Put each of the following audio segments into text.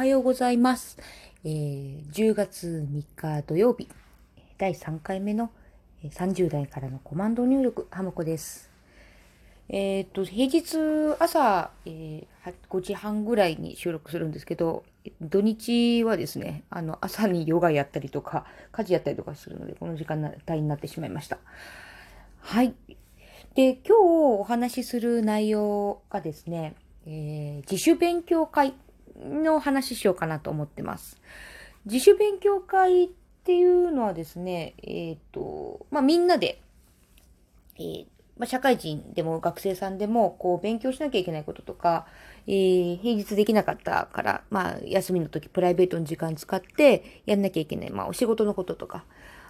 はようございます。えー10月3日土曜日、第3回目の30代からのコマンド入力、ハムコです。えっ、と、平日朝、えー5時半ぐらいに収録するんですけど、土日はですね、あの、朝にヨガやったりとか、家事やったりとかするので、この時間帯になってしまいました。はい。で、今日お話しする内容がですね、えー自主勉強会の話しようかなと思ってます。自主勉強会っていうのはですね、えっ、と、まあ、みんなで、えーまあ、社会人でも学生さんでも、こう、勉強しなきゃいけないこととか、えー平日できなかったから、まあ、休みの時、プライベートの時間使ってやんなきゃいけない、まあ、お仕事のこととか、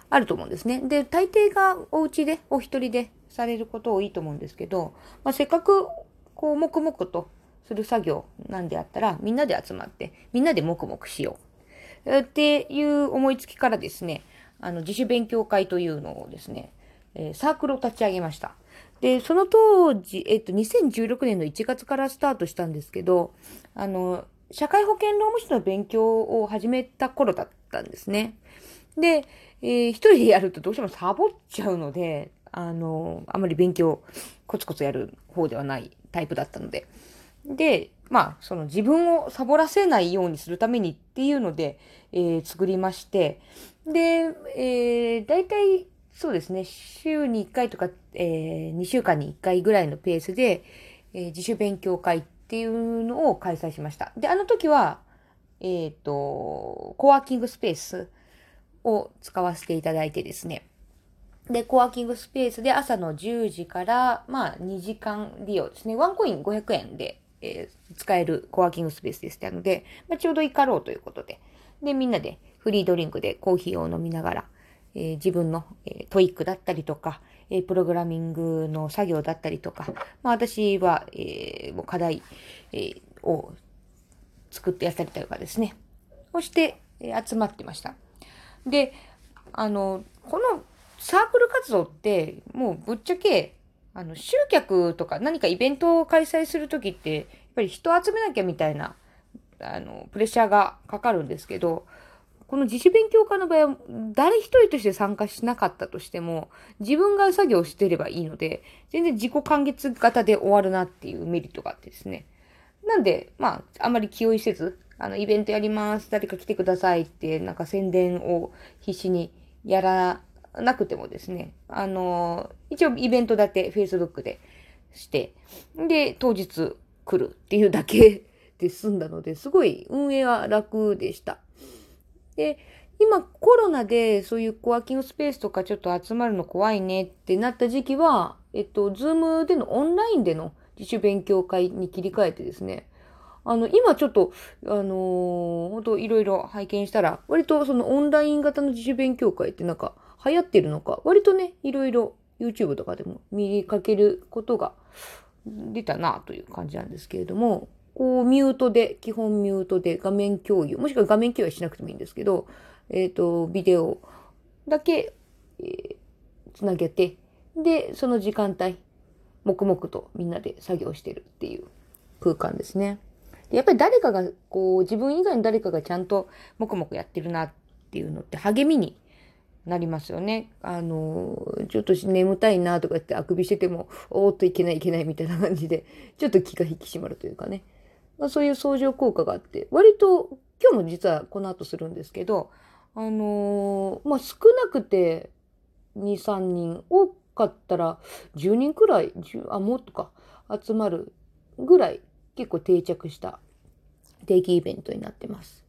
あると思うんですね。で、大抵がお家で、お一人でされること多いと思うんですけど、まあ、せっかく、こう、黙々とする作業なんであったら、みんなで集まって、みんなで黙々しよう。っていう思いつきからですね、あの、自主勉強会というのをですね、えーサークルを立ち上げました。で、その当時、えっと、2016年の1月からスタートしたんですけど、あの、社会保険労務士の勉強を始めた頃だったんですね。で、えー一人でやるとどうしてもサボっちゃうので、あの、あまり勉強、コツコツやる方ではないタイプだったので。で、まあ、その自分をサボらせないようにするためにっていうので、えー作りまして、で、えー、大体、そうですね、週に1回とか、えー、2週間に1回ぐらいのペースで、えー自主勉強会っていうのを開催しました。で、あの時は、えっ、と、コワーキングスペースを使わせていただいてですね。で、コワーキングスペースで朝の10時から、まあ、2時間利用ですね。ワンコイン500円で、えー使えるコワーキングスペースでしたので、まあ、ちょうどよかろうということで。で、みんなでフリードリンクでコーヒーを飲みながら、えー自分の、えー TOEIC だったりとか、えプログラミングの作業だったりとか、まあ、私は、えもう課題、えを作ってやったりとかですね。そして、え集まってました。で、あの、このサークル活動って、もうぶっちゃけ、あの、集客とか何かイベントを開催するときって、やっぱり人を集めなきゃみたいな、あの、プレッシャーがかかるんですけど、この自主勉強会の場合は、誰一人として参加しなかったとしても、自分が作業してればいいので、全然自己完結型で終わるなっていうメリットがあってですね。なんで、まあ、あまり気負いせず、あの、イベントやります、誰か来てくださいって、なんか宣伝を必死にやらなくてもですね、あの、一応イベントだって Facebook でして、で、当日来るっていうだけで済んだので、すごい運営は楽でした。で、今コロナでそういうコワーキングスペースとかちょっと集まるの怖いねってなった時期は、えっと、ズームでのオンラインでの自主勉強会に切り替えてですね、あの、今ちょっと、あのー、本当いろいろ拝見したら、割とそのオンライン型の自主勉強会ってなんか流行ってるのか、割とね、いろいろ YouTube とかでも見かけることが出たなという感じなんですけれども、こうミュートで、基本ミュートで画面共有、もしくは画面共有しなくてもいいんですけど、えっ、と、ビデオだけ、えーつなげて、で、その時間帯、黙々とみんなで作業してるっていう空間ですね。でやっぱり誰かが、こう、自分以外の誰かがちゃんと黙々やってるなっていうのって励みになりますよね。あの、ちょっと眠たいなとかってあくびしてても、おーっといけないいけないみたいな感じで、ちょっと気が引き締まるというかね。まあ、そういう相乗効果があって、割と、今日も実はこの後するんですけど、あのーまあ、少なくて2、3人、多かったら10人くらい、10あ、もっとか、集まるぐらい結構定着した定期イベントになってます。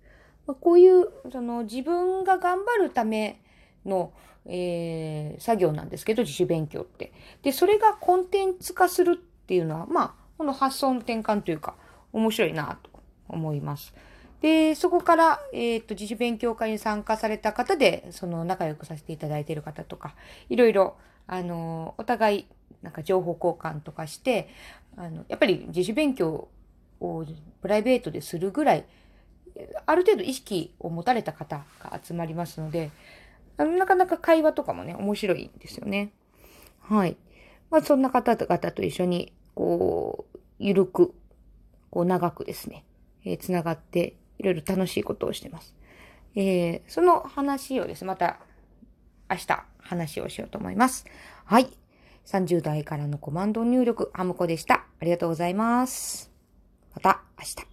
まあ、こういう、その自分が頑張るための、えー作業なんですけど、自主勉強って。で、それがコンテンツ化するっていうのは、まあ、この発想の転換というか、面白いなと思います。で、そこから、えっ、と、自主勉強会に参加された方で、その仲良くさせていただいている方とか、いろいろ、あの、お互い、なんか情報交換とかして、あの、やっぱり自主勉強をプライベートでするぐらい、ある程度意識を持たれた方が集まりますので、なかなか会話とかもね、面白いんですよね。はい。まあ、そんな方々と一緒に、こう、ゆるく、こう、長くですね、えーつながっていろいろ楽しいことをしてます。えー、その話をですね、また明日話をしようと思います。はい。30代からのコマンド入力、ハムコでした。ありがとうございます。また明日。